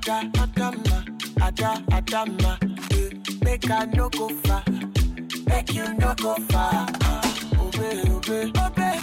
Ada, Adama, Ada, Adama. Make I no go far, make you no go far. Ah, obey, obey, obey, obey,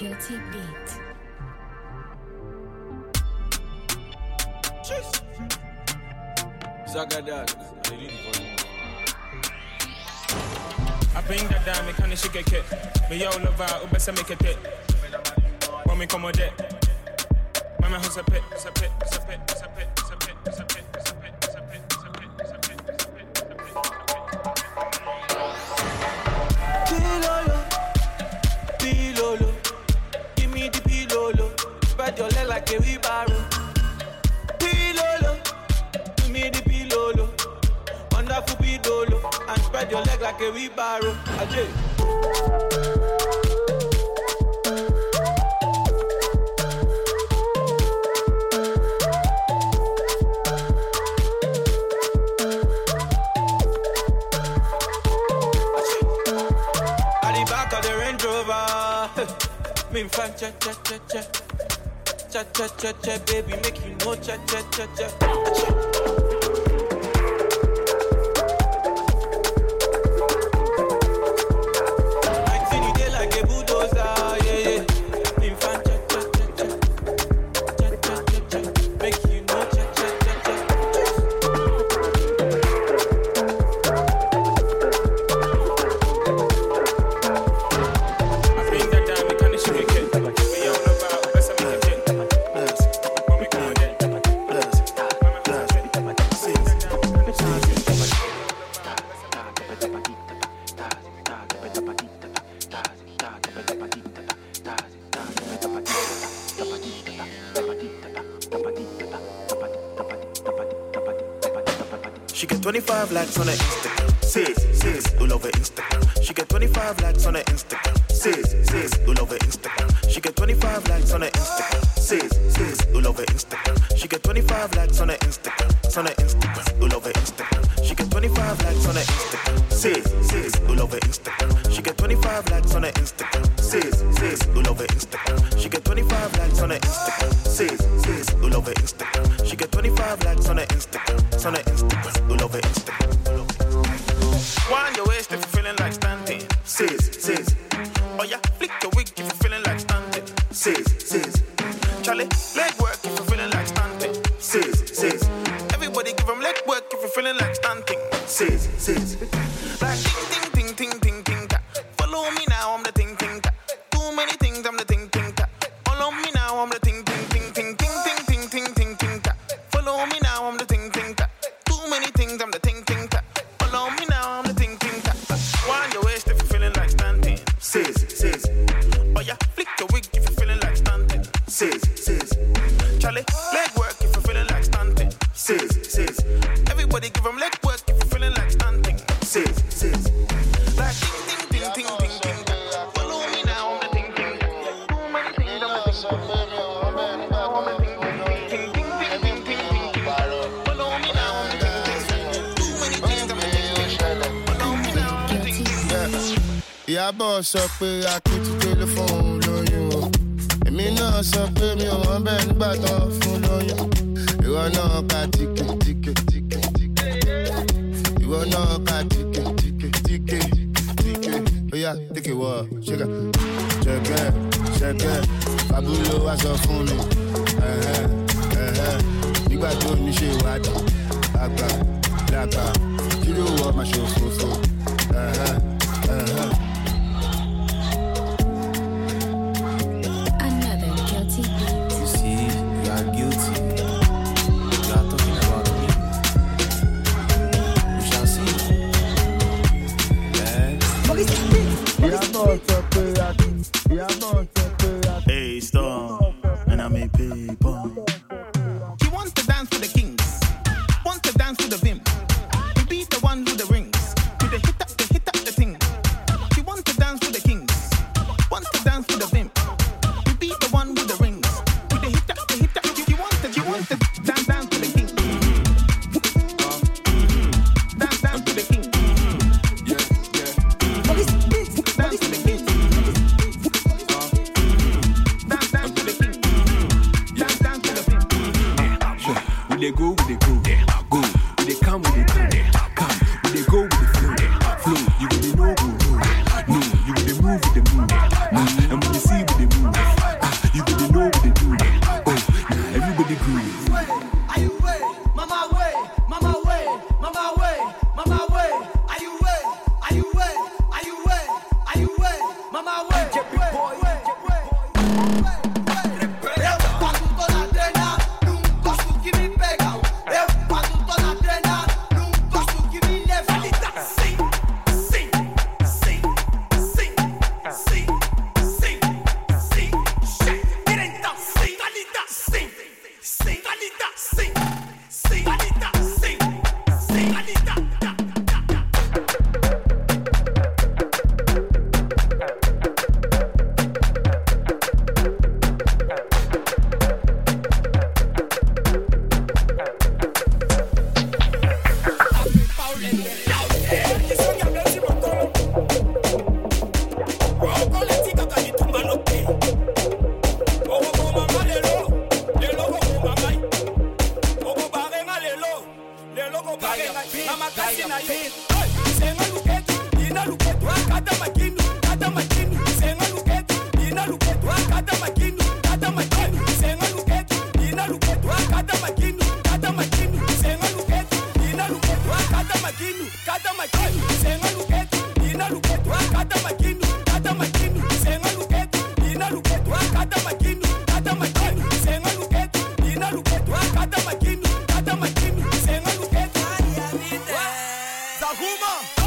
Guilty Beat. Zagadad. Apinga dame kani shikeke Me yo lova ubese mekete Wami komode Mama hosepe, sepe, sepe, sepe, sepe, sepe like a wheelbarrow. Pilolo, give me the pilolo. Wonderful pilolo, and spread your leg like a wheelbarrow. Ajay. At the back of the Range Rover. Cha cha cha cha. Cha cha cha cha, baby, make you know cha cha cha cha. I She get 25 likes on her Instagram. Sis, sis, all over Instagram. She get 25 likes on her Instagram. Sis, sis, all over Instagram. She get 25 likes on her Instagram. Sis, sis, all over Instagram. She get 25 likes on her Instagram. On her Instagram, all over Instagram. She get 25 likes on her Instagram. Sis, sis, all over Instagram. She get 25 likes on her Instagram. Sis, sis, all over Instagram. She get 25 likes on her Instagram. Sis, sis, all over Instagram. She get 25 likes on her Instagram. On her Instagram, Charlie, leg work if you're feeling like standing. Sis, sis. Everybody give 'em leg work if you're feeling like standing. Sis, sis. Like Sally. Leg work if you're feeling like stunting. Sis, sis. Everybody give them leg work if you're feeling like stunting. Sis, sis. Like ding, ding, ding, ding, ding, ding. Me I'm lóyún èmi náà sọ pé mi ò nígbà tó fún lóyún ìwọ náà ka tíkè tíkè tíkè tíkè ìwọ náà ka tíkè tíkè tíkè tíkè óyá tíkè wọ ṣẹkẹ ṣẹkẹ ṣẹkẹ. Abúlé wa sọ fún mi nígbà tó ní ṣe ìwádìí àgbà làgbà kí ló wọ máa ṣòfófó ẹhẹ ẹhẹ. Wants go with the go, go. We they come with the come, come. We they go with the flow, flow. You with the no go, no, no. You with the move with the move, move. And when you see with the move, ah, you with the know with the do, oh. Everybody groove. Are you ready? Mama, gaya beat, gaya beat. Senga luketu, ina luketu, kata makinu, kata makinu. Senga luketu, ina luketu, kata makinu, kata makinu. Senga luketu, ina luketu, kata makinu, kata makinu. Senga luketu, ina luketu, kata makinu, kata makinu. Senga luketu, ina luketu, kata makinu. Kahuma.